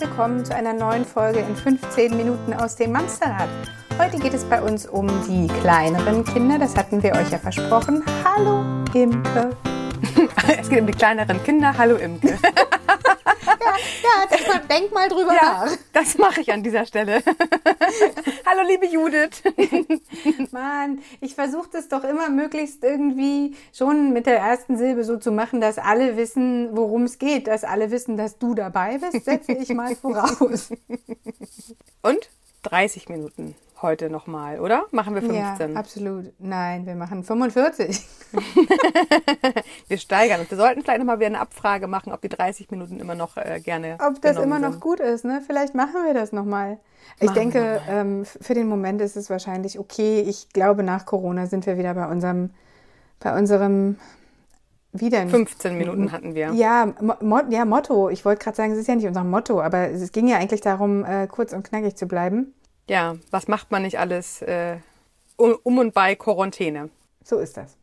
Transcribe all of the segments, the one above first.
Willkommen zu einer neuen Folge in 15 Minuten aus dem Mamsterrad. Heute geht es bei uns um die kleineren Kinder, das hatten wir euch ja versprochen. Hallo Imke. es geht um die kleineren Kinder. Hallo Imke. ja, denk mal drüber ja, nach. Das mache ich an dieser Stelle. Hallo liebe Judith. Mann, ich versuche das doch immer möglichst irgendwie schon mit der ersten Silbe so zu machen, dass alle wissen, worum es geht, dass alle wissen, dass du dabei bist, setze ich mal voraus. Und 30 Minuten heute nochmal, oder? Machen wir 15? Ja, absolut. Nein, wir machen 45. wir steigern uns. Wir sollten vielleicht nochmal wieder eine Abfrage machen, ob die 30 Minuten immer noch äh, gerne. Ob das immer noch gut ist, ne? Vielleicht machen wir das nochmal. Ich denke, ähm, für den Moment ist es wahrscheinlich okay. Ich glaube, nach Corona sind wir wieder bei unserem, bei unserem wieder 15 Minuten hatten wir. Ja, Mo ja Motto. Ich wollte gerade sagen, es ist ja nicht unser Motto, aber es ging ja eigentlich darum, äh, kurz und knackig zu bleiben. Ja, was macht man nicht alles äh, um, um und bei Quarantäne? So ist das.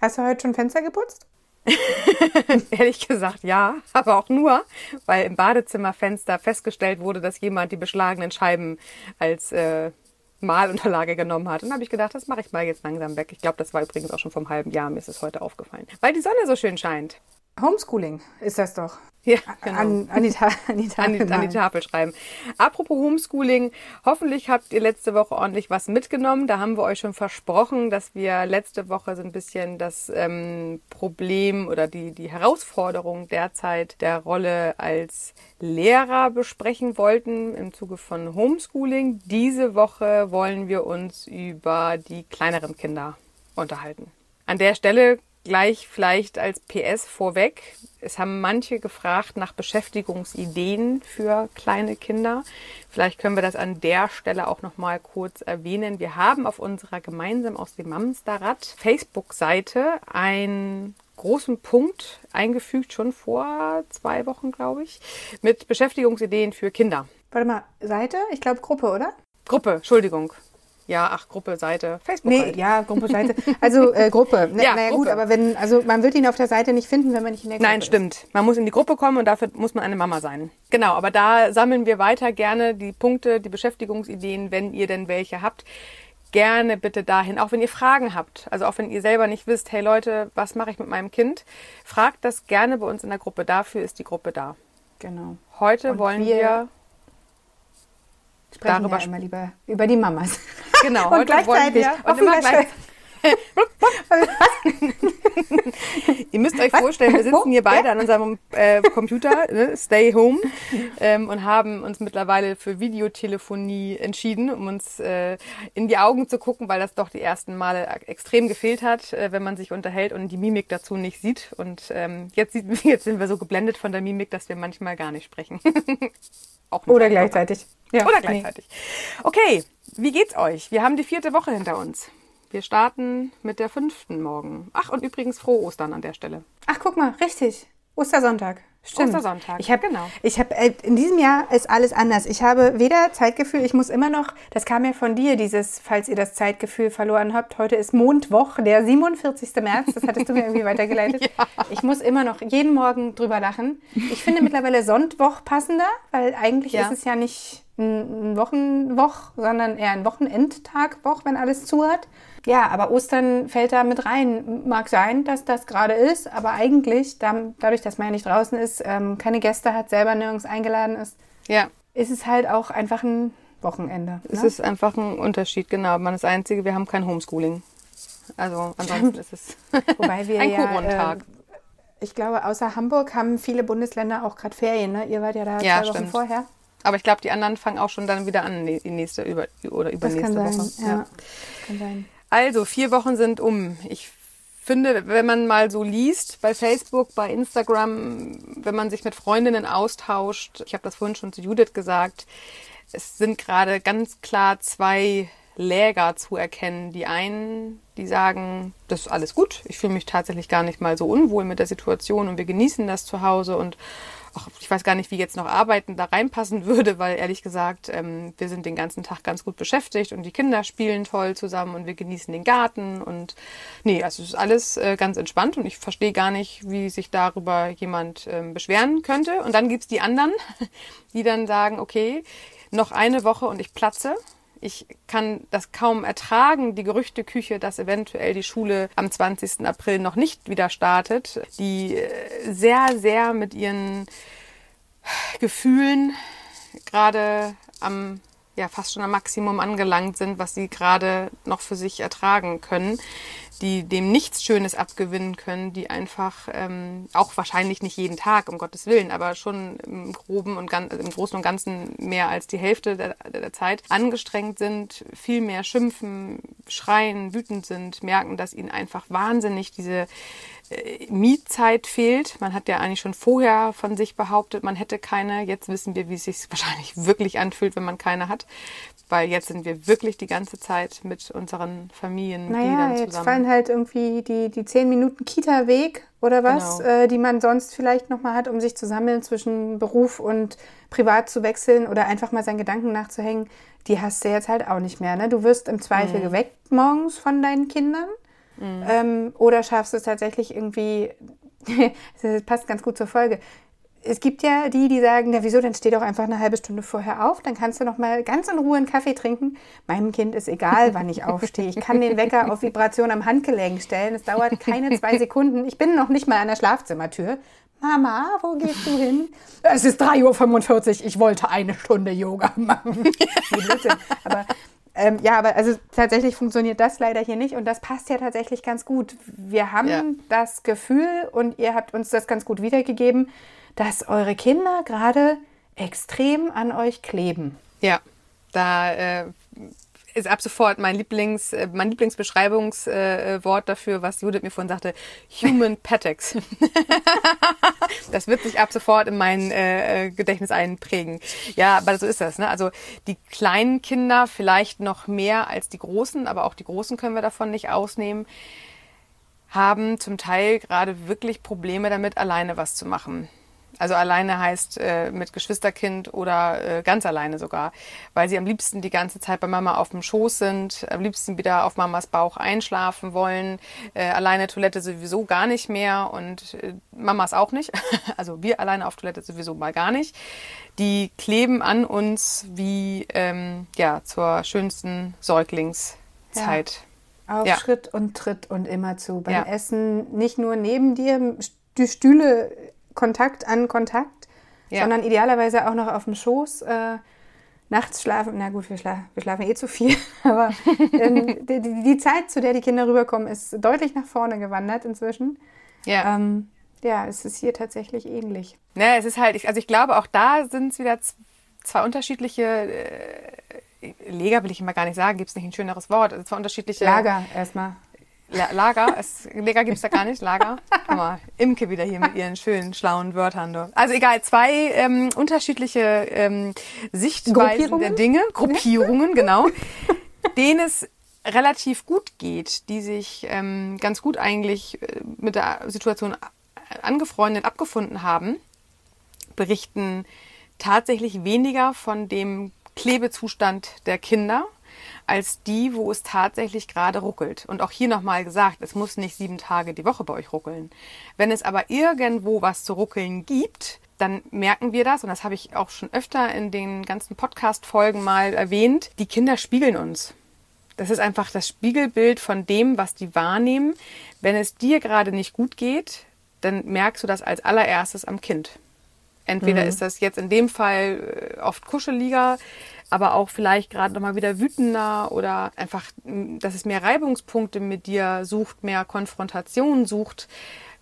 Hast du heute schon Fenster geputzt? Ehrlich gesagt ja, aber auch nur, weil im Badezimmerfenster festgestellt wurde, dass jemand die beschlagenen Scheiben als äh, Malunterlage genommen hat. Und habe ich gedacht, das mache ich mal jetzt langsam weg. Ich glaube, das war übrigens auch schon vom halben Jahr, mir ist es heute aufgefallen. Weil die Sonne so schön scheint. Homeschooling ist das doch. Ja, genau. an, an, die an, die Tafel an, die, an die Tafel schreiben. Apropos Homeschooling, hoffentlich habt ihr letzte Woche ordentlich was mitgenommen. Da haben wir euch schon versprochen, dass wir letzte Woche so ein bisschen das ähm, Problem oder die, die Herausforderung derzeit der Rolle als Lehrer besprechen wollten im Zuge von Homeschooling. Diese Woche wollen wir uns über die kleineren Kinder unterhalten. An der Stelle gleich vielleicht als PS vorweg. Es haben manche gefragt nach Beschäftigungsideen für kleine Kinder. Vielleicht können wir das an der Stelle auch noch mal kurz erwähnen. Wir haben auf unserer gemeinsam aus dem Mamsterrad Facebook-Seite einen großen Punkt eingefügt, schon vor zwei Wochen, glaube ich, mit Beschäftigungsideen für Kinder. Warte mal, Seite? Ich glaube Gruppe, oder? Gruppe, Entschuldigung. Ja, ach, Gruppe, Seite, Facebook. Nee, halt. ja, Gruppe, Seite. Also äh, Gruppe. Na, ja, naja, Gruppe. gut, aber wenn, also man wird ihn auf der Seite nicht finden, wenn man nicht in der Gruppe Nein, stimmt. Ist. Man muss in die Gruppe kommen und dafür muss man eine Mama sein. Genau, aber da sammeln wir weiter gerne die Punkte, die Beschäftigungsideen, wenn ihr denn welche habt. Gerne bitte dahin, auch wenn ihr Fragen habt. Also auch wenn ihr selber nicht wisst, hey Leute, was mache ich mit meinem Kind? Fragt das gerne bei uns in der Gruppe. Dafür ist die Gruppe da. Genau. Heute und wollen wir, wir sprechen darüber ja immer lieber über die Mamas. Genau, und gleichzeitig wir, und immer gleich, Ihr müsst euch Was? vorstellen, wir sitzen hier beide an unserem äh, Computer, ne, Stay Home, ähm, und haben uns mittlerweile für Videotelefonie entschieden, um uns äh, in die Augen zu gucken, weil das doch die ersten Male extrem gefehlt hat, äh, wenn man sich unterhält und die Mimik dazu nicht sieht. Und ähm, jetzt, sieht, jetzt sind wir so geblendet von der Mimik, dass wir manchmal gar nicht sprechen. Oder gleichzeitig. Ja, Oder gleichzeitig. Nee. Okay, wie geht's euch? Wir haben die vierte Woche hinter uns. Wir starten mit der fünften morgen. Ach, und übrigens frohe Ostern an der Stelle. Ach, guck mal, richtig. Ostersonntag. Stimmt. Ostersonntag. Ich habe genau. Ich habe äh, in diesem Jahr ist alles anders. Ich habe weder Zeitgefühl, ich muss immer noch, das kam ja von dir, dieses, falls ihr das Zeitgefühl verloren habt. Heute ist Mondwoch, der 47. März. Das hattest du mir irgendwie weitergeleitet. ja. Ich muss immer noch jeden Morgen drüber lachen. Ich finde mittlerweile Sonntwoch passender, weil eigentlich ja. ist es ja nicht ein Wochenwoch, sondern eher ein Wochenendtagwoch, wenn alles zu hat. Ja, aber Ostern fällt da mit rein. Mag sein, dass das gerade ist, aber eigentlich, dadurch, dass man ja nicht draußen ist, ähm, keine Gäste hat, selber nirgends eingeladen ist, ja. ist es halt auch einfach ein Wochenende. Ne? Es ist einfach ein Unterschied, genau. Man ist das Einzige, wir haben kein Homeschooling. Also ansonsten ist es Wobei wir ein ja, Corona-Tag. Äh, ich glaube, außer Hamburg haben viele Bundesländer auch gerade Ferien. Ne? Ihr wart ja da ja, zwei Wochen vorher. Aber ich glaube, die anderen fangen auch schon dann wieder an, die nächste über, oder übernächste das Woche. Ja, ja. kann sein. Also, vier Wochen sind um. Ich finde, wenn man mal so liest bei Facebook, bei Instagram, wenn man sich mit Freundinnen austauscht, ich habe das vorhin schon zu Judith gesagt, es sind gerade ganz klar zwei Läger zu erkennen. Die einen, die sagen, das ist alles gut, ich fühle mich tatsächlich gar nicht mal so unwohl mit der Situation und wir genießen das zu Hause und auch, ich weiß gar nicht, wie jetzt noch Arbeiten da reinpassen würde, weil ehrlich gesagt, ähm, wir sind den ganzen Tag ganz gut beschäftigt und die Kinder spielen toll zusammen und wir genießen den Garten und nee, also es ist alles äh, ganz entspannt und ich verstehe gar nicht, wie sich darüber jemand ähm, beschweren könnte. Und dann gibt's die anderen, die dann sagen, okay, noch eine Woche und ich platze. Ich kann das kaum ertragen, die Gerüchteküche, dass eventuell die Schule am 20. April noch nicht wieder startet, die äh, sehr, sehr mit ihren Gefühlen gerade am ja fast schon am Maximum angelangt sind, was sie gerade noch für sich ertragen können die dem nichts Schönes abgewinnen können, die einfach ähm, auch wahrscheinlich nicht jeden Tag, um Gottes Willen, aber schon im Groben und ganz, im Großen und Ganzen mehr als die Hälfte der, der Zeit angestrengt sind, viel mehr schimpfen, schreien, wütend sind, merken, dass ihnen einfach wahnsinnig diese Mietzeit fehlt. Man hat ja eigentlich schon vorher von sich behauptet, man hätte keine. Jetzt wissen wir, wie es sich wahrscheinlich wirklich anfühlt, wenn man keine hat weil jetzt sind wir wirklich die ganze Zeit mit unseren Familienmitgliedern naja, zusammen. Jetzt fallen halt irgendwie die, die zehn Minuten Kita-Weg oder was, genau. äh, die man sonst vielleicht nochmal hat, um sich zu sammeln zwischen Beruf und privat zu wechseln oder einfach mal seinen Gedanken nachzuhängen, die hast du jetzt halt auch nicht mehr. Ne? Du wirst im Zweifel mhm. geweckt morgens von deinen Kindern mhm. ähm, oder schaffst es tatsächlich irgendwie, das passt ganz gut zur Folge, es gibt ja die, die sagen, ja wieso, dann steh doch einfach eine halbe Stunde vorher auf, dann kannst du noch mal ganz in Ruhe einen Kaffee trinken. Meinem Kind ist egal, wann ich aufstehe. Ich kann den Wecker auf Vibration am Handgelenk stellen. Es dauert keine zwei Sekunden. Ich bin noch nicht mal an der Schlafzimmertür. Mama, wo gehst du hin? Es ist 3.45 Uhr, ich wollte eine Stunde Yoga machen. aber ähm, ja, aber also tatsächlich funktioniert das leider hier nicht und das passt ja tatsächlich ganz gut. Wir haben ja. das Gefühl und ihr habt uns das ganz gut wiedergegeben, dass eure Kinder gerade extrem an euch kleben. Ja, da äh, ist ab sofort mein Lieblings, äh, mein Lieblingsbeschreibungswort äh, dafür, was Judith mir vorhin sagte, Human Patex. das wird sich ab sofort in mein äh, Gedächtnis einprägen. Ja, aber so ist das. Ne? Also die kleinen Kinder vielleicht noch mehr als die großen, aber auch die großen können wir davon nicht ausnehmen haben zum Teil gerade wirklich Probleme damit, alleine was zu machen. Also alleine heißt äh, mit Geschwisterkind oder äh, ganz alleine sogar, weil sie am liebsten die ganze Zeit bei Mama auf dem Schoß sind, am liebsten wieder auf Mamas Bauch einschlafen wollen, äh, alleine Toilette sowieso gar nicht mehr und äh, Mamas auch nicht. Also wir alleine auf Toilette sowieso mal gar nicht. Die kleben an uns wie ähm, ja zur schönsten Säuglingszeit. Ja. Auf ja. Schritt und Tritt und immer zu. Beim ja. Essen nicht nur neben dir, die Stühle Kontakt an Kontakt, ja. sondern idealerweise auch noch auf dem Schoß. Äh, nachts schlafen, na gut, wir, schla wir schlafen eh zu viel, aber ähm, die, die, Zeit, zu der die Kinder rüberkommen, ist deutlich nach vorne gewandert inzwischen. Ja. Ähm, ja, es ist hier tatsächlich ähnlich. Ja, es ist halt, also ich glaube, auch da sind es wieder zwei unterschiedliche äh, Leger will ich immer gar nicht sagen, gibt es nicht ein schöneres Wort. Also zwei unterschiedliche. Lager erstmal. Lager, es, Lager gibt es da gar nicht, Lager. Guck mal, Imke wieder hier mit ihren schönen, schlauen Wörtern. Also egal, zwei ähm, unterschiedliche ähm, Sichtweisen der Dinge, Gruppierungen, genau, denen es relativ gut geht, die sich ähm, ganz gut eigentlich äh, mit der Situation angefreundet, abgefunden haben, berichten tatsächlich weniger von dem Klebezustand der Kinder als die, wo es tatsächlich gerade ruckelt. Und auch hier nochmal gesagt, es muss nicht sieben Tage die Woche bei euch ruckeln. Wenn es aber irgendwo was zu ruckeln gibt, dann merken wir das, und das habe ich auch schon öfter in den ganzen Podcast-Folgen mal erwähnt, die Kinder spiegeln uns. Das ist einfach das Spiegelbild von dem, was die wahrnehmen. Wenn es dir gerade nicht gut geht, dann merkst du das als allererstes am Kind. Entweder mhm. ist das jetzt in dem Fall äh, oft kuscheliger, aber auch vielleicht gerade nochmal wieder wütender oder einfach, dass es mehr Reibungspunkte mit dir sucht, mehr Konfrontation sucht,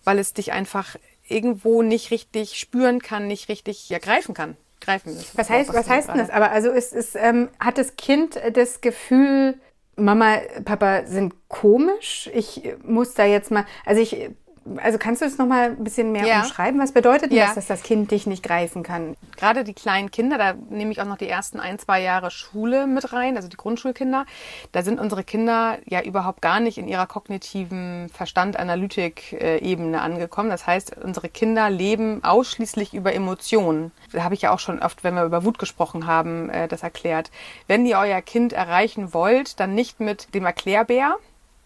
weil es dich einfach irgendwo nicht richtig spüren kann, nicht richtig ja, greifen kann. Greifen was heißt, was heißt denn das? Aber also ist, ist, ähm, hat das Kind das Gefühl, Mama, Papa sind komisch? Ich muss da jetzt mal, also ich also kannst du es nochmal ein bisschen mehr Ja. umschreiben? Was bedeutet Ja. das, dass das Kind dich nicht greifen kann? gerade die kleinen Kinder, da nehme ich auch noch die ersten ein, zwei Jahre Schule mit rein, also die Grundschulkinder, da sind unsere Kinder ja überhaupt gar nicht in ihrer kognitiven Verstand-Analytik-Ebene angekommen. Das heißt, unsere Kinder leben ausschließlich über Emotionen. Da habe ich ja auch schon oft, wenn wir über Wut gesprochen haben, äh, das erklärt. Wenn ihr euer Kind erreichen wollt, dann nicht mit dem Erklärbär,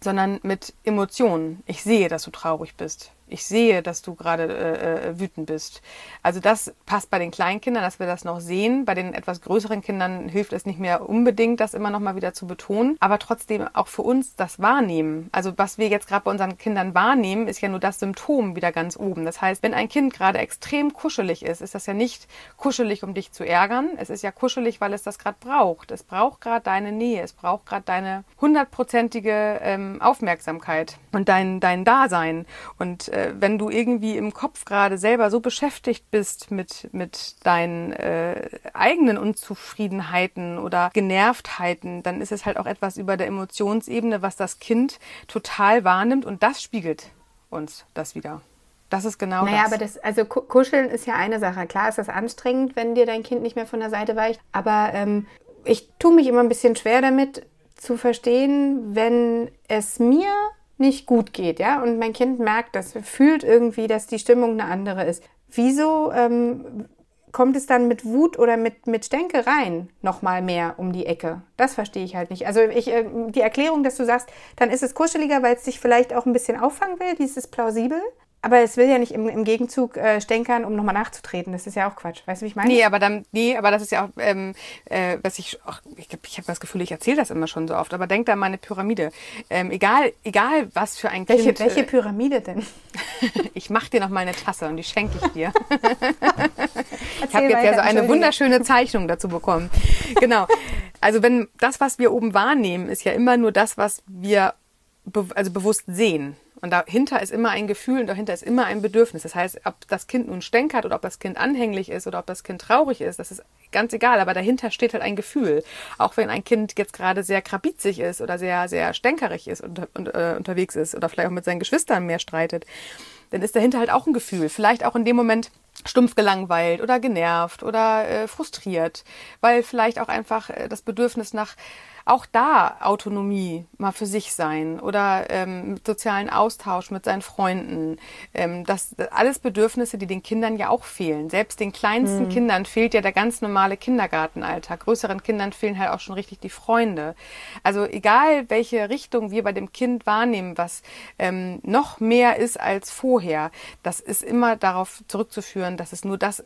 sondern mit Emotionen. Ich sehe, dass du traurig bist. Ich sehe, dass du gerade äh, äh, wütend bist. Also das passt bei den Kleinkindern, dass wir das noch sehen. Bei den etwas größeren Kindern hilft es nicht mehr unbedingt, das immer noch mal wieder zu betonen. Aber trotzdem auch für uns das Wahrnehmen. Also was wir jetzt gerade bei unseren Kindern wahrnehmen, ist ja nur das Symptom wieder ganz oben. Das heißt, wenn ein Kind gerade extrem kuschelig ist, ist das ja nicht kuschelig, um dich zu ärgern. Es ist ja kuschelig, weil es das gerade braucht. Es braucht gerade deine Nähe. Es braucht gerade deine hundertprozentige ähm, Aufmerksamkeit und dein, dein Dasein. Und äh, wenn du irgendwie im Kopf gerade selber so beschäftigt bist mit, mit deinen äh, eigenen Unzufriedenheiten oder Genervtheiten, dann ist es halt auch etwas über der Emotionsebene, was das Kind total wahrnimmt und das spiegelt uns das wieder. Das ist genau Naja, das. aber das, also Ku- kuscheln ist ja eine Sache. Klar ist das anstrengend, wenn dir dein Kind nicht mehr von der Seite weicht. Aber ähm, ich tue mich immer ein bisschen schwer damit zu verstehen, wenn es mir nicht gut geht, ja, und mein Kind merkt das, fühlt irgendwie, dass die Stimmung eine andere ist. Wieso ähm, kommt es dann mit Wut oder mit, mit Stänkereien nochmal mehr um die Ecke? Das verstehe ich halt nicht. Also ich, äh, die Erklärung, dass du sagst, dann ist es kuscheliger, weil es dich vielleicht auch ein bisschen auffangen will, dieses plausibel. Aber es will ja nicht im, im Gegenzug äh, stänkern, um nochmal nachzutreten. Das ist ja auch Quatsch. Weißt du, wie ich meine? Nee, aber dann, nee, aber das ist ja auch, ähm, äh, was ich, ach, ich, ich habe das Gefühl, ich erzähle das immer schon so oft, aber denk da an meine Pyramide. Ähm, egal, egal was für ein welche, Kind. welche äh, Pyramide denn? ich mach dir noch mal eine Tasse und die schenke ich dir. Ich habe jetzt ja so eine wunderschöne Zeichnung dazu bekommen. Genau. Also wenn das, was wir oben wahrnehmen, ist ja immer nur das, was wir be also bewusst sehen. Und dahinter ist immer ein Gefühl und dahinter ist immer ein Bedürfnis. Das heißt, ob das Kind nun stänkert oder ob das Kind anhänglich ist oder ob das Kind traurig ist, das ist ganz egal. Aber dahinter steht halt ein Gefühl. Auch wenn ein Kind jetzt gerade sehr krabizig ist oder sehr, sehr stänkerig ist und, und äh, unterwegs ist oder vielleicht auch mit seinen Geschwistern mehr streitet, dann ist dahinter halt auch ein Gefühl. Vielleicht auch in dem Moment stumpf gelangweilt oder genervt oder äh, frustriert, weil vielleicht auch einfach äh, das Bedürfnis nach auch da Autonomie mal für sich sein oder ähm, mit sozialen Austausch mit seinen Freunden. Ähm, das das alles Bedürfnisse, die den Kindern ja auch fehlen. Selbst den kleinsten Kindern fehlt ja der ganz normale Kindergartenalltag. Größeren Kindern fehlen halt auch schon richtig die Freunde. Also egal, welche Richtung wir bei dem Kind wahrnehmen, was ähm, noch mehr ist als vorher, das ist immer darauf zurückzuführen, dass es nur das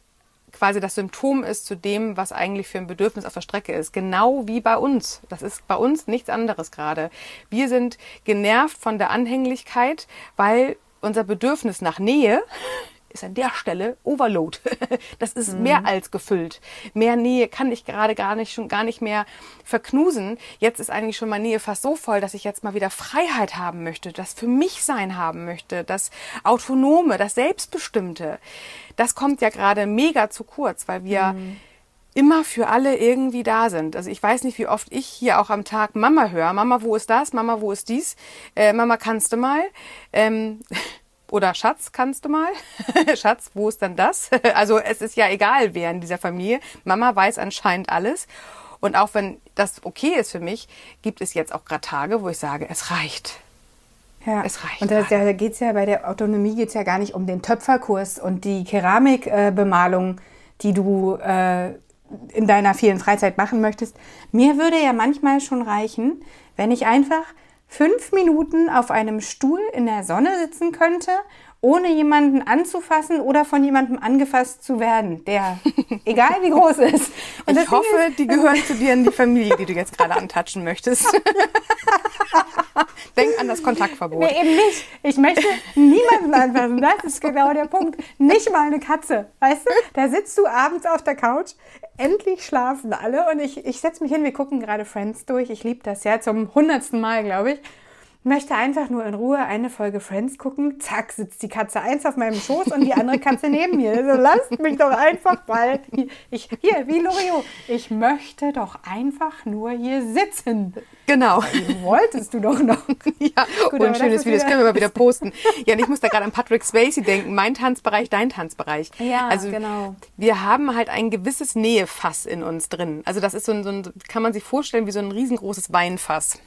quasi das Symptom ist zu dem, was eigentlich für ein Bedürfnis auf der Strecke ist. Genau wie bei uns. Das ist bei uns nichts anderes gerade. Wir sind genervt von der Anhänglichkeit, weil unser Bedürfnis nach Nähe ist an der Stelle Overload. Das ist mehr als gefüllt. Mehr Nähe kann ich gerade gar nicht schon gar nicht mehr verknusen. Jetzt ist eigentlich schon meine Nähe fast so voll, dass ich jetzt mal wieder Freiheit haben möchte, das für mich sein haben möchte, das Autonome, das Selbstbestimmte. Das kommt ja gerade mega zu kurz, weil wir immer für alle irgendwie da sind. Also ich weiß nicht, wie oft ich hier auch am Tag Mama höre. Mama, wo ist das? Mama, wo ist dies? Äh, Mama, kannst du mal? Ähm, oder Schatz, kannst du mal? Schatz, wo ist denn das? Also es ist ja egal, wer in dieser Familie. Mama weiß anscheinend alles. Und auch wenn das okay ist für mich, gibt es jetzt auch gerade Tage, wo ich sage, es reicht. Ja. Es reicht Und da, da geht es ja bei der Autonomie geht's ja gar nicht um den Töpferkurs und die Keramikbemalung, die du äh, in deiner vielen Freizeit machen möchtest. Mir würde ja manchmal schon reichen, wenn ich einfach fünf Minuten auf einem Stuhl in der Sonne sitzen könnte, ohne jemanden anzufassen oder von jemandem angefasst zu werden, der egal wie groß ist. Und ich hoffe, ist, die gehören zu dir in die Familie, die du jetzt gerade antatschen möchtest. Denk an das Kontaktverbot. Nee, eben nicht. Ich möchte niemanden anfassen. Das ist genau der Punkt. Nicht mal eine Katze. Weißt du? Da sitzt du abends auf der Couch. Endlich schlafen alle. Und ich, ich setze mich hin. Wir gucken gerade Friends durch. Ich liebe das ja. Zum hundertsten Mal, glaube ich. Möchte einfach nur in Ruhe eine Folge Friends gucken. Zack, sitzt die Katze eins auf meinem Schoß und die andere Katze neben mir. Also lasst mich doch einfach mal. Ich, hier, wie Loriot. Ich möchte doch einfach nur hier sitzen. Genau. Wolltest du doch noch. Ja, Gut, und ein schönes Video, das können wir mal wieder posten. Ja, und ich muss da gerade an Patrick Swayze denken. Mein Tanzbereich, dein Tanzbereich. Ja, also, genau. Wir haben halt ein gewisses Nähefass in uns drin. Also das ist so ein, so ein kann man sich vorstellen, wie so ein riesengroßes Weinfass.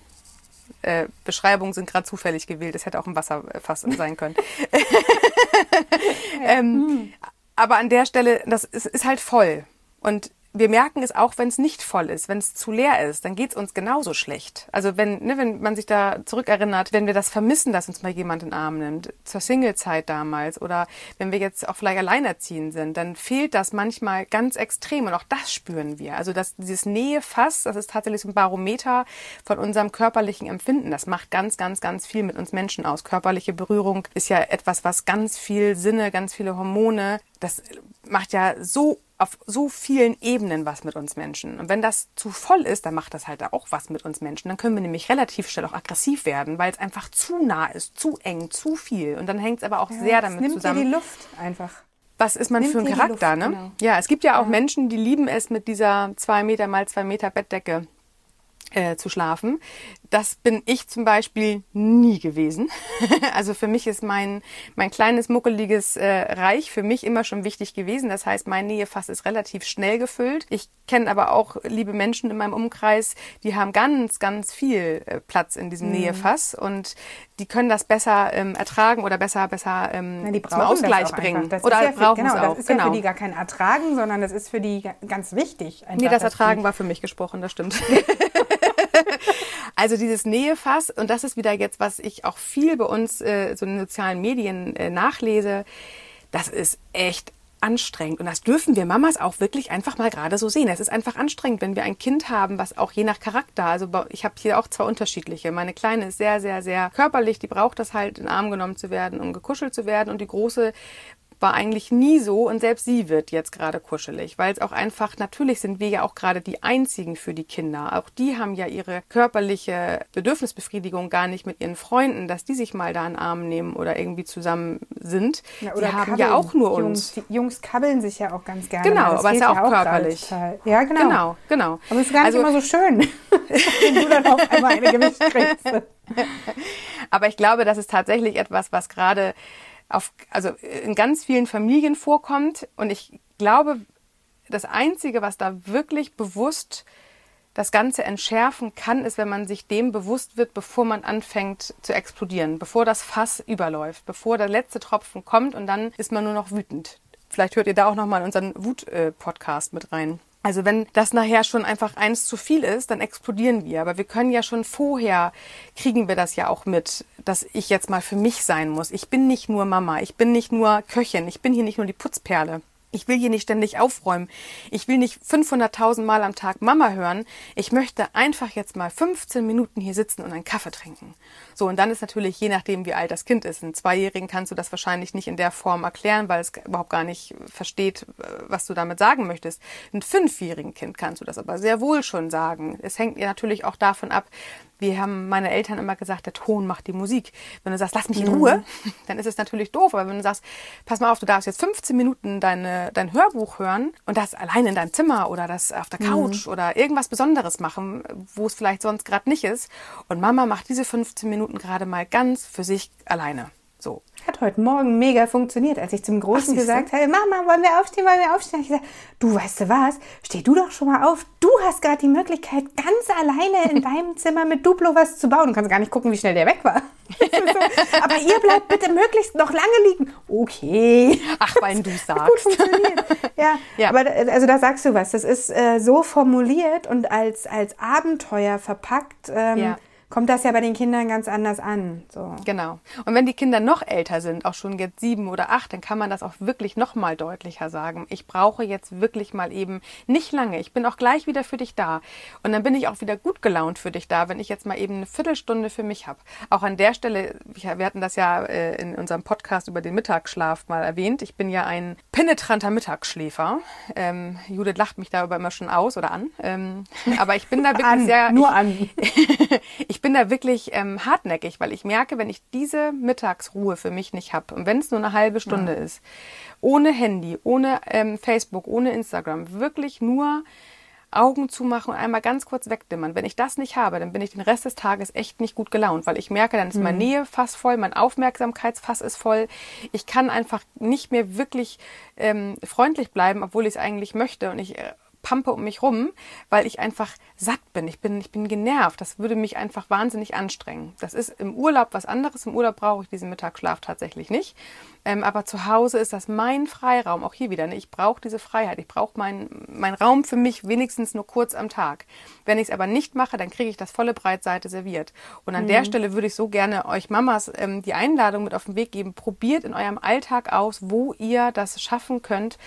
Äh, Beschreibungen sind gerade zufällig gewählt. Es hätte auch ein Wasserfass sein können. ähm, aber an der Stelle, das ist, ist halt voll. Und wir merken es auch, wenn es nicht voll ist, wenn es zu leer ist, dann geht es uns genauso schlecht. Also wenn, ne, wenn man sich da zurückerinnert, wenn wir das vermissen, dass uns mal jemand in den Arm nimmt, zur Singlezeit damals oder wenn wir jetzt auch vielleicht alleinerziehend sind, dann fehlt das manchmal ganz extrem und auch das spüren wir. Also dass dieses Nähefass, das ist tatsächlich so ein Barometer von unserem körperlichen Empfinden. Das macht ganz, ganz, ganz viel mit uns Menschen aus. Körperliche Berührung ist ja etwas, was ganz viel Sinne, ganz viele Hormone, das macht ja so auf so vielen Ebenen was mit uns Menschen. Und wenn das zu voll ist, dann macht das halt auch was mit uns Menschen. Dann können wir nämlich relativ schnell auch aggressiv werden, weil es einfach zu nah ist, zu eng, zu viel. Und dann hängt es aber auch ja, sehr damit nimmt zusammen. Dir die Luft einfach. Was ist man nimmt für ein Charakter, Luft, ne? Genau. Ja, es gibt ja auch ja. Menschen, die lieben es mit dieser zwei Meter mal zwei Meter Bettdecke äh, zu schlafen. Das bin ich zum Beispiel nie gewesen. also für mich ist mein, mein kleines, muckeliges äh, Reich für mich immer schon wichtig gewesen. Das heißt, mein Nähefass ist relativ schnell gefüllt. Ich kenne aber auch liebe Menschen in meinem Umkreis, die haben ganz, ganz viel äh, Platz in diesem mhm. Nähefass und die können das besser ähm, ertragen oder besser, besser ähm, die zum Ausgleich bringen. oder ja brauchen genau, es auch. Das ist genau. ja für genau. die gar kein Ertragen, sondern das ist für die ganz wichtig. Einfach, nee, das Ertragen war für mich gesprochen, das stimmt. also dieses Nähefass, und das ist wieder jetzt, was ich auch viel bei uns äh, so in den sozialen Medien äh, nachlese, das ist echt anstrengend. Und das dürfen wir Mamas auch wirklich einfach mal gerade so sehen. Es ist einfach anstrengend, wenn wir ein Kind haben, was auch je nach Charakter, also ich habe hier auch zwei unterschiedliche. Meine Kleine ist sehr, sehr, sehr körperlich, die braucht das halt, in den Arm genommen zu werden, um gekuschelt zu werden. Und die Große war eigentlich nie so und selbst sie wird jetzt gerade kuschelig, weil es auch einfach, natürlich sind wir ja auch gerade die einzigen für die Kinder. Auch die haben ja ihre körperliche Bedürfnisbefriedigung gar nicht mit ihren Freunden, dass die sich mal da einen Arm nehmen oder irgendwie zusammen sind. Ja, oder die haben kabbeln. ja auch nur uns. Jungs, die Jungs kabbeln sich ja auch ganz gerne. Genau, aber es ist ja auch, auch körperlich. Ja, genau. Genau, genau. Aber es ist gar nicht also, immer so schön, wenn du dann auf einmal eine Gewicht kriegst. aber ich glaube, das ist tatsächlich etwas, was gerade auf, also in ganz vielen Familien vorkommt. Und ich glaube, das Einzige, was da wirklich bewusst das Ganze entschärfen kann, ist, wenn man sich dem bewusst wird, bevor man anfängt zu explodieren, bevor das Fass überläuft, bevor der letzte Tropfen kommt und dann ist man nur noch wütend. Vielleicht hört ihr da auch nochmal unseren Wut-Podcast mit rein. Also wenn das nachher schon einfach eins zu viel ist, dann explodieren wir. Aber wir können ja schon vorher, kriegen wir das ja auch mit, dass ich jetzt mal für mich sein muss. Ich bin nicht nur Mama, ich bin nicht nur Köchin, ich bin hier nicht nur die Putzperle. Ich will hier nicht ständig aufräumen. Ich will nicht 500.000 Mal am Tag Mama hören. Ich möchte einfach jetzt mal 15 Minuten hier sitzen und einen Kaffee trinken. So, und dann ist natürlich, je nachdem, wie alt das Kind ist, ein Zweijährigen kannst du das wahrscheinlich nicht in der Form erklären, weil es überhaupt gar nicht versteht, was du damit sagen möchtest. Ein fünfjährigen Kind kannst du das aber sehr wohl schon sagen. Es hängt ja natürlich auch davon ab, wir haben meine Eltern immer gesagt, der Ton macht die Musik. Wenn du sagst, lass mich in Ruhe, mhm. dann ist es natürlich doof. Aber wenn du sagst, pass mal auf, du darfst jetzt 15 Minuten deine, dein Hörbuch hören und das allein in deinem Zimmer oder das auf der Couch mhm. oder irgendwas Besonderes machen, wo es vielleicht sonst gerade nicht ist. Und Mama macht diese 15 Minuten gerade mal ganz für sich alleine. So. Hat heute Morgen mega funktioniert, als ich zum Großen Ach, gesagt habe, Mama, wollen wir aufstehen, wollen wir aufstehen? Ich gesagt, du weißt du was, steh du doch schon mal auf. Du hast gerade die Möglichkeit, ganz alleine in deinem Zimmer mit Duplo was zu bauen. Du kannst gar nicht gucken, wie schnell der weg war. aber ihr bleibt bitte möglichst noch lange liegen. Okay. Ach, weil du sagst. Gut funktioniert. Ja, ja, aber also da sagst du was. Das ist äh, so formuliert und als, als Abenteuer verpackt. Ähm, ja kommt das ja bei den Kindern ganz anders an. So. Genau. Und wenn die Kinder noch älter sind, auch schon jetzt sieben oder acht, dann kann man das auch wirklich noch mal deutlicher sagen. Ich brauche jetzt wirklich mal eben nicht lange. Ich bin auch gleich wieder für dich da. Und dann bin ich auch wieder gut gelaunt für dich da, wenn ich jetzt mal eben eine Viertelstunde für mich habe. Auch an der Stelle, wir hatten das ja äh, in unserem Podcast über den Mittagsschlaf mal erwähnt. Ich bin ja ein penetranter Mittagsschläfer. Ähm, Judith lacht mich darüber immer schon aus oder an. Ähm, aber ich bin da wirklich an, sehr. Nur ich, an. ich ich bin da wirklich ähm, hartnäckig, weil ich merke, wenn ich diese Mittagsruhe für mich nicht habe und wenn es nur eine halbe Stunde ja. ist, ohne Handy, ohne ähm, Facebook, ohne Instagram, wirklich nur Augen zumachen und einmal ganz kurz wegdimmern. Wenn ich das nicht habe, dann bin ich den Rest des Tages echt nicht gut gelaunt, weil ich merke, dann ist mein mhm. Nähefass voll, mein Aufmerksamkeitsfass ist voll. Ich kann einfach nicht mehr wirklich ähm, freundlich bleiben, obwohl ich es eigentlich möchte. Und ich äh, pampe um mich rum, weil ich einfach satt bin. Ich bin, ich bin genervt. Das würde mich einfach wahnsinnig anstrengen. Das ist im Urlaub was anderes. Im Urlaub brauche ich diesen Mittagsschlaf tatsächlich nicht. Ähm, aber zu Hause ist das mein Freiraum. Auch hier wieder. Ne? Ich brauche diese Freiheit. Ich brauche meinen mein Raum für mich wenigstens nur kurz am Tag. Wenn ich es aber nicht mache, dann kriege ich das volle Breitseite serviert. Und an mhm. der Stelle würde ich so gerne euch Mamas ähm, die Einladung mit auf den Weg geben. Probiert in eurem Alltag aus, wo ihr das schaffen könnt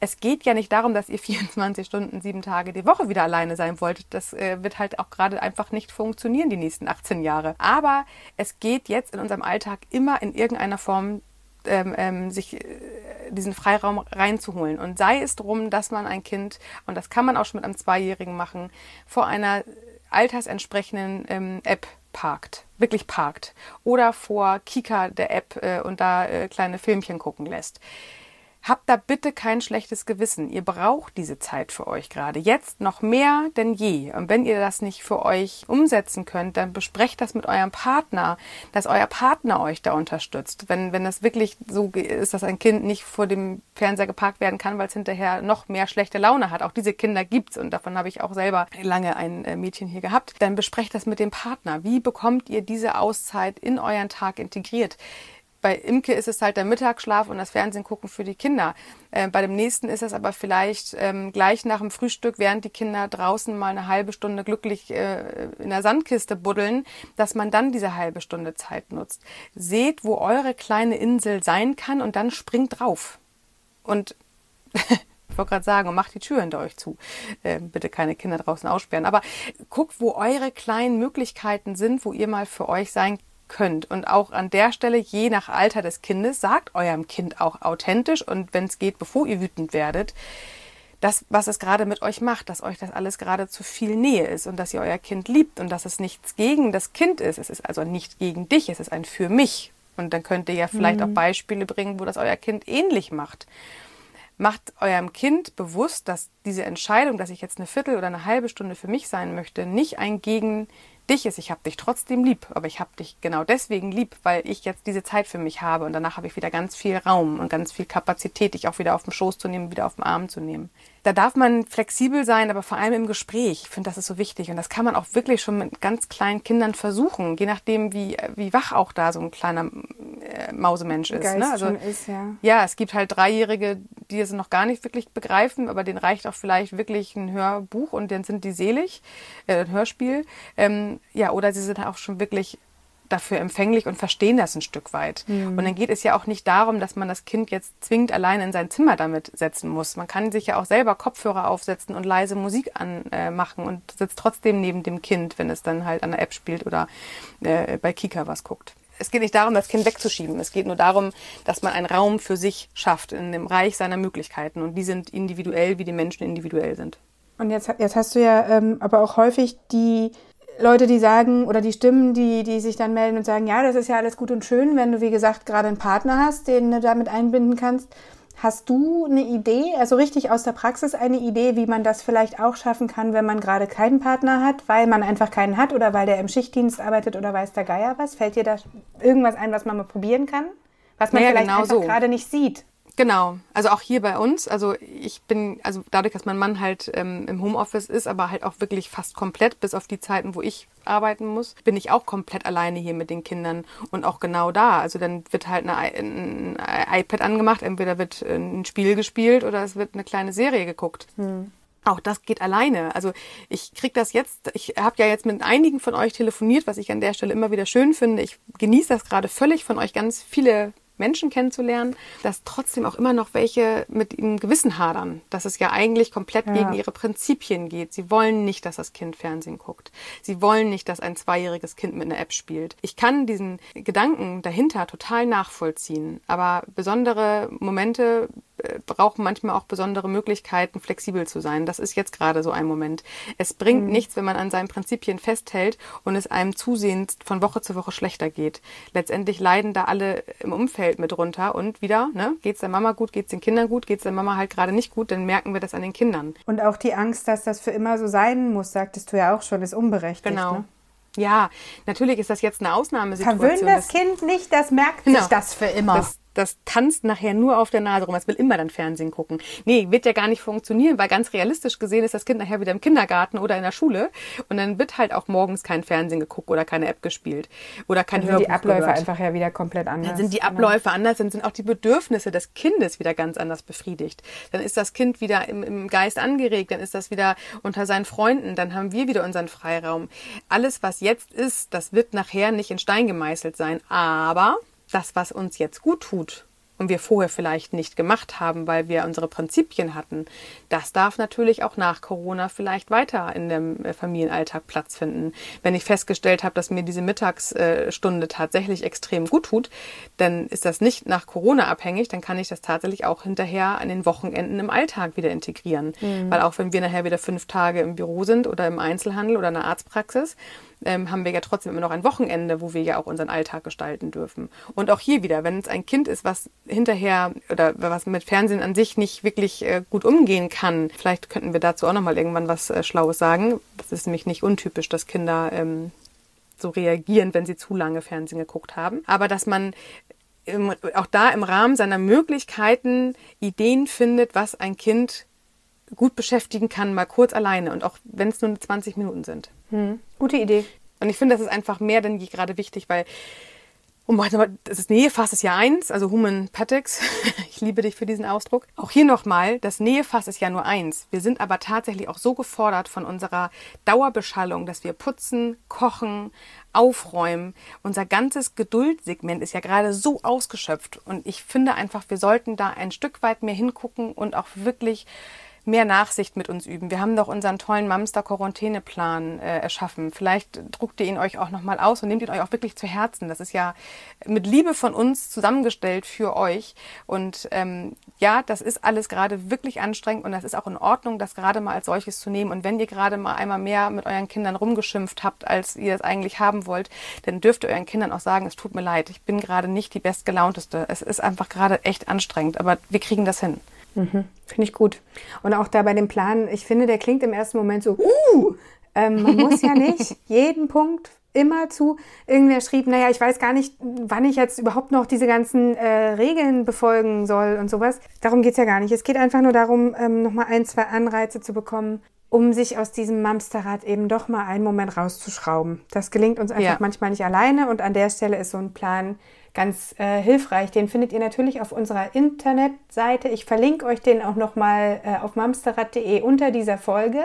es geht ja nicht darum, dass ihr 24 Stunden, sieben Tage die Woche wieder alleine sein wollt. Das äh, wird halt auch gerade einfach nicht funktionieren die nächsten 18 Jahre. Aber es geht jetzt in unserem Alltag immer in irgendeiner Form ähm, ähm, sich äh, diesen Freiraum reinzuholen. Und sei es drum, dass man ein Kind, und das kann man auch schon mit einem Zweijährigen machen, vor einer altersentsprechenden ähm, App parkt, wirklich parkt. Oder vor Kika der App äh, und da äh, kleine Filmchen gucken lässt. Habt da bitte kein schlechtes Gewissen. Ihr braucht diese Zeit für euch gerade. Jetzt noch mehr denn je. Und wenn ihr das nicht für euch umsetzen könnt, dann besprecht das mit eurem Partner, dass euer Partner euch da unterstützt. Wenn, wenn das wirklich so ist, dass ein Kind nicht vor dem Fernseher geparkt werden kann, weil es hinterher noch mehr schlechte Laune hat. Auch diese Kinder gibt's und davon habe ich auch selber lange ein äh, Mädchen hier gehabt. Dann besprecht das mit dem Partner. Wie bekommt ihr diese Auszeit in euren Tag integriert? Bei Imke ist es halt der Mittagsschlaf und das Fernsehen gucken für die Kinder. Äh, bei dem nächsten ist es aber vielleicht ähm, gleich nach dem Frühstück, während die Kinder draußen mal eine halbe Stunde glücklich äh, in der Sandkiste buddeln, dass man dann diese halbe Stunde Zeit nutzt. Seht, wo eure kleine Insel sein kann und dann springt drauf. Und ich wollte gerade sagen, und macht die Tür hinter euch zu. Äh, bitte keine Kinder draußen aussperren. Aber guckt, wo eure kleinen Möglichkeiten sind, wo ihr mal für euch sein könnt. Und auch an der Stelle, je nach Alter des Kindes, sagt eurem Kind auch authentisch und wenn es geht, bevor ihr wütend werdet, das, was es gerade mit euch macht, dass euch das alles gerade zu viel Nähe ist und dass ihr euer Kind liebt und dass es nichts gegen das Kind ist. Es ist also nicht gegen dich, es ist ein für mich. Und dann könnt ihr ja vielleicht mhm. auch Beispiele bringen, wo das euer Kind ähnlich macht. Macht eurem Kind bewusst, dass diese Entscheidung, dass ich jetzt eine Viertel oder eine halbe Stunde für mich sein möchte, nicht ein gegen dich ist. Ich habe dich trotzdem lieb, aber ich habe dich genau deswegen lieb, weil ich jetzt diese Zeit für mich habe und danach habe ich wieder ganz viel Raum und ganz viel Kapazität, dich auch wieder auf den Schoß zu nehmen, wieder auf den Arm zu nehmen da darf man flexibel sein, aber vor allem im Gespräch. Ich finde, das ist so wichtig. Und das kann man auch wirklich schon mit ganz kleinen Kindern versuchen, je nachdem, wie, wie wach auch da so ein kleiner äh, Mausemensch ist. ne? also, ist ja. ja, es gibt halt Dreijährige, die es noch gar nicht wirklich begreifen, aber denen reicht auch vielleicht wirklich ein Hörbuch und dann sind die selig, äh, ein Hörspiel. Ähm, ja, oder sie sind auch schon wirklich dafür empfänglich und verstehen das ein Stück weit. Mhm. Und dann geht es ja auch nicht darum, dass man das Kind jetzt zwingend allein in sein Zimmer damit setzen muss. Man kann sich ja auch selber Kopfhörer aufsetzen und leise Musik anmachen äh, und sitzt trotzdem neben dem Kind, wenn es dann halt an der App spielt oder äh, bei Kika was guckt. Es geht nicht darum, das Kind wegzuschieben. Es geht nur darum, dass man einen Raum für sich schafft in dem Reich seiner Möglichkeiten. Und die sind individuell, wie die Menschen individuell sind. Und jetzt, jetzt hast du ja ähm, aber auch häufig die Leute, die sagen, oder die Stimmen, die, die sich dann melden und sagen, ja, das ist ja alles gut und schön, wenn du, wie gesagt, gerade einen Partner hast, den du damit einbinden kannst. Hast du eine Idee, also richtig aus der Praxis eine Idee, wie man das vielleicht auch schaffen kann, wenn man gerade keinen Partner hat, weil man einfach keinen hat oder weil der im Schichtdienst arbeitet oder weiß der Geier was? Fällt dir da irgendwas ein, was man mal probieren kann? Was man naja, vielleicht genau einfach so. gerade nicht sieht? Genau, also auch hier bei uns. Also ich bin, also dadurch, dass mein Mann halt ähm, im Homeoffice ist, aber halt auch wirklich fast komplett, bis auf die Zeiten, wo ich arbeiten muss, bin ich auch komplett alleine hier mit den Kindern und auch genau da. Also dann wird halt eine, ein iPad angemacht, entweder wird ein Spiel gespielt oder es wird eine kleine Serie geguckt. Hm. Auch das geht alleine. Also ich kriege das jetzt, ich habe ja jetzt mit einigen von euch telefoniert, was ich an der Stelle immer wieder schön finde. Ich genieße das gerade völlig von euch ganz viele Menschen kennenzulernen, dass trotzdem auch immer noch welche mit ihrem Gewissen hadern, dass es ja eigentlich komplett ja. gegen ihre Prinzipien geht. Sie wollen nicht, dass das Kind Fernsehen guckt. Sie wollen nicht, dass ein zweijähriges Kind mit einer App spielt. Ich kann diesen Gedanken dahinter total nachvollziehen, aber besondere Momente äh, brauchen manchmal auch besondere Möglichkeiten, flexibel zu sein. Das ist jetzt gerade so ein Moment. Es bringt mhm. nichts, wenn man an seinen Prinzipien festhält und es einem zusehends von Woche zu Woche schlechter geht. Letztendlich leiden da alle im Umfeld mit runter und wieder, ne, geht's der Mama gut, geht's den Kindern gut, geht's der Mama halt gerade nicht gut, dann merken wir das an den Kindern. Und auch die Angst, dass das für immer so sein muss, sagtest du ja auch schon, ist unberechtigt. Genau. Ne? Ja, natürlich ist das jetzt eine Ausnahmesituation. Verwöhn das, das Kind nicht, das merkt genau, sich das für immer. Das, das tanzt nachher nur auf der Nase rum. Es will immer dann Fernsehen gucken. Nee, wird ja gar nicht funktionieren, weil ganz realistisch gesehen ist das Kind nachher wieder im Kindergarten oder in der Schule und dann wird halt auch morgens kein Fernsehen geguckt oder keine App gespielt oder kein dann Hörbuch sind die Abläufe gehört. einfach ja wieder komplett anders. Dann sind die Abläufe anders, dann sind auch die Bedürfnisse des Kindes wieder ganz anders befriedigt. Dann ist das Kind wieder im, im Geist angeregt, dann ist das wieder unter seinen Freunden, dann haben wir wieder unseren Freiraum. Alles, was jetzt ist, das wird nachher nicht in Stein gemeißelt sein, aber das, was uns jetzt gut tut und wir vorher vielleicht nicht gemacht haben, weil wir unsere Prinzipien hatten, das darf natürlich auch nach Corona vielleicht weiter in dem äh, Familienalltag Platz finden. Wenn ich festgestellt habe, dass mir diese Mittagsstunde tatsächlich extrem gut tut, dann ist das nicht nach Corona abhängig, dann kann ich das tatsächlich auch hinterher an den Wochenenden im Alltag wieder integrieren. Mhm. Weil auch wenn wir nachher wieder fünf Tage im Büro sind oder im Einzelhandel oder in der Arztpraxis, ähm, haben wir ja trotzdem immer noch ein Wochenende, wo wir ja auch unseren Alltag gestalten dürfen. Und auch hier wieder, wenn es ein Kind ist, was hinterher oder was mit Fernsehen an sich nicht wirklich äh, gut umgehen kann, vielleicht könnten wir dazu auch nochmal irgendwann was äh, Schlaues sagen. Das ist nämlich nicht untypisch, dass Kinder ähm, so reagieren, wenn sie zu lange Fernsehen geguckt haben. Aber dass man im, auch da im Rahmen seiner Möglichkeiten Ideen findet, was ein Kind gut beschäftigen kann, mal kurz alleine und auch wenn es nur 20 Minuten sind. Hm. Gute Idee. Und ich finde, das ist einfach mehr denn je gerade wichtig, weil um, das ist Nähefass ist ja eins, also Human Patix. Ich liebe dich für diesen Ausdruck. Auch hier nochmal, das Nähefass ist ja nur eins. Wir sind aber tatsächlich auch so gefordert von unserer Dauerbeschallung, dass wir putzen, kochen, aufräumen. Unser ganzes Geduldsegment ist ja gerade so ausgeschöpft. Und ich finde einfach, wir sollten da ein Stück weit mehr hingucken und auch wirklich mehr Nachsicht mit uns üben. Wir haben doch unseren tollen Mamster-Quarantäneplan äh, erschaffen. Vielleicht druckt ihr ihn euch auch nochmal aus und nehmt ihn euch auch wirklich zu Herzen. Das ist ja mit Liebe von uns zusammengestellt für euch. Und ähm, ja, das ist alles gerade wirklich anstrengend und das ist auch in Ordnung, das gerade mal als solches zu nehmen. Und wenn ihr gerade mal einmal mehr mit euren Kindern rumgeschimpft habt, als ihr es eigentlich haben wollt, dann dürft ihr euren Kindern auch sagen, es tut mir leid, ich bin gerade nicht die bestgelaunteste. Es ist einfach gerade echt anstrengend, aber wir kriegen das hin. Mhm. Finde ich gut. Und auch da bei dem Plan, ich finde, der klingt im ersten Moment so, uh, ähm, man muss ja nicht jeden Punkt immer zu. Irgendwer schrieb, naja, ich weiß gar nicht, wann ich jetzt überhaupt noch diese ganzen äh, Regeln befolgen soll und sowas. Darum geht es ja gar nicht. Es geht einfach nur darum, ähm, nochmal ein, zwei Anreize zu bekommen, um sich aus diesem Mamsterrad eben doch mal einen Moment rauszuschrauben. Das gelingt uns einfach ja. manchmal nicht alleine und an der Stelle ist so ein Plan ganz äh, hilfreich. Den findet ihr natürlich auf unserer Internetseite. Ich verlinke euch den auch nochmal äh, auf mamsterrad.de unter dieser Folge.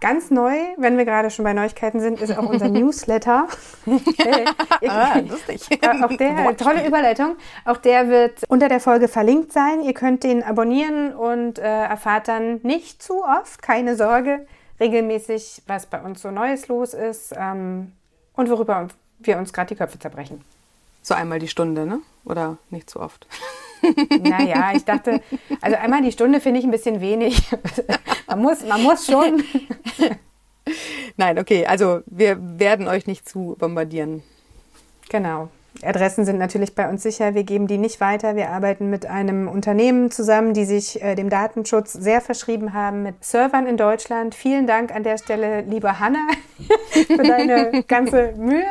Ganz neu, wenn wir gerade schon bei Neuigkeiten sind, ist auch unser Newsletter. ah, lustig. Äh, auch der, tolle Überleitung. Auch der wird unter der Folge verlinkt sein. Ihr könnt den abonnieren und äh, erfahrt dann nicht zu oft, keine Sorge, regelmäßig, was bei uns so Neues los ist ähm, und worüber wir uns gerade die Köpfe zerbrechen. So einmal die Stunde, ne? Oder nicht so oft? Naja, ich dachte, also einmal die Stunde finde ich ein bisschen wenig. Man muss, man muss schon. Nein, okay, also wir werden euch nicht zu bombardieren. Genau. Adressen sind natürlich bei uns sicher. Wir geben die nicht weiter. Wir arbeiten mit einem Unternehmen zusammen, die sich äh, dem Datenschutz sehr verschrieben haben, mit Servern in Deutschland. Vielen Dank an der Stelle, liebe Hanna, für deine ganze Mühe.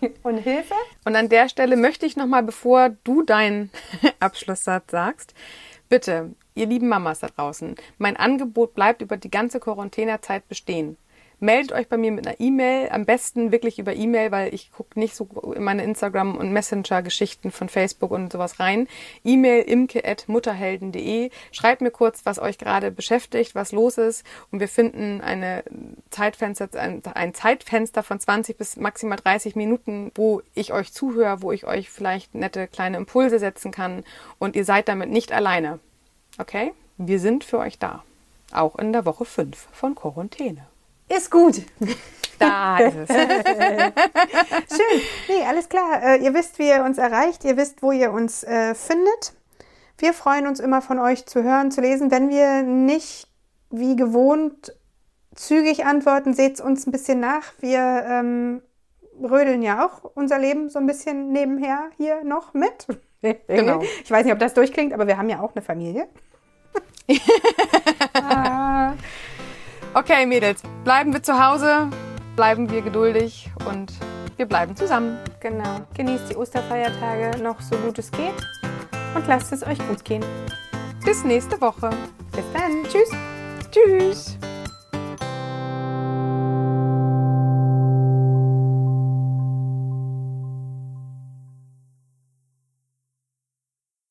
und Hilfe. Und an der Stelle möchte ich nochmal, bevor du deinen Abschlusssatz sagst, bitte, ihr lieben Mamas da draußen, mein Angebot bleibt über die ganze Quarantänezeit bestehen. Meldet euch bei mir mit einer E-Mail. Am besten wirklich über E-Mail, weil ich gucke nicht so in meine Instagram- und Messenger-Geschichten von Facebook und sowas rein. E-Mail imke.mutterhelden.de. Schreibt mir kurz, was euch gerade beschäftigt, was los ist. Und wir finden eine Zeitfenster, ein, ein Zeitfenster von 20 bis maximal 30 Minuten, wo ich euch zuhöre, wo ich euch vielleicht nette kleine Impulse setzen kann. Und ihr seid damit nicht alleine. Okay? Wir sind für euch da. Auch in der Woche 5 von Quarantäne. Ist gut. Da ist es. Schön. Nee, alles klar. Äh, ihr wisst, wie ihr uns erreicht. Ihr wisst, wo ihr uns äh, findet. Wir freuen uns immer von euch zu hören, zu lesen. Wenn wir nicht wie gewohnt zügig antworten, seht uns ein bisschen nach. Wir ähm, rödeln ja auch unser Leben so ein bisschen nebenher hier noch mit. Genau. Ich weiß nicht, ob das durchklingt, aber wir haben ja auch eine Familie. ah. Okay, Mädels, bleiben wir zu Hause, bleiben wir geduldig und wir bleiben zusammen. Genau. Genießt die Osterfeiertage noch so gut es geht und lasst es euch gut gehen. Bis nächste Woche. Bis dann. Tschüss. Tschüss.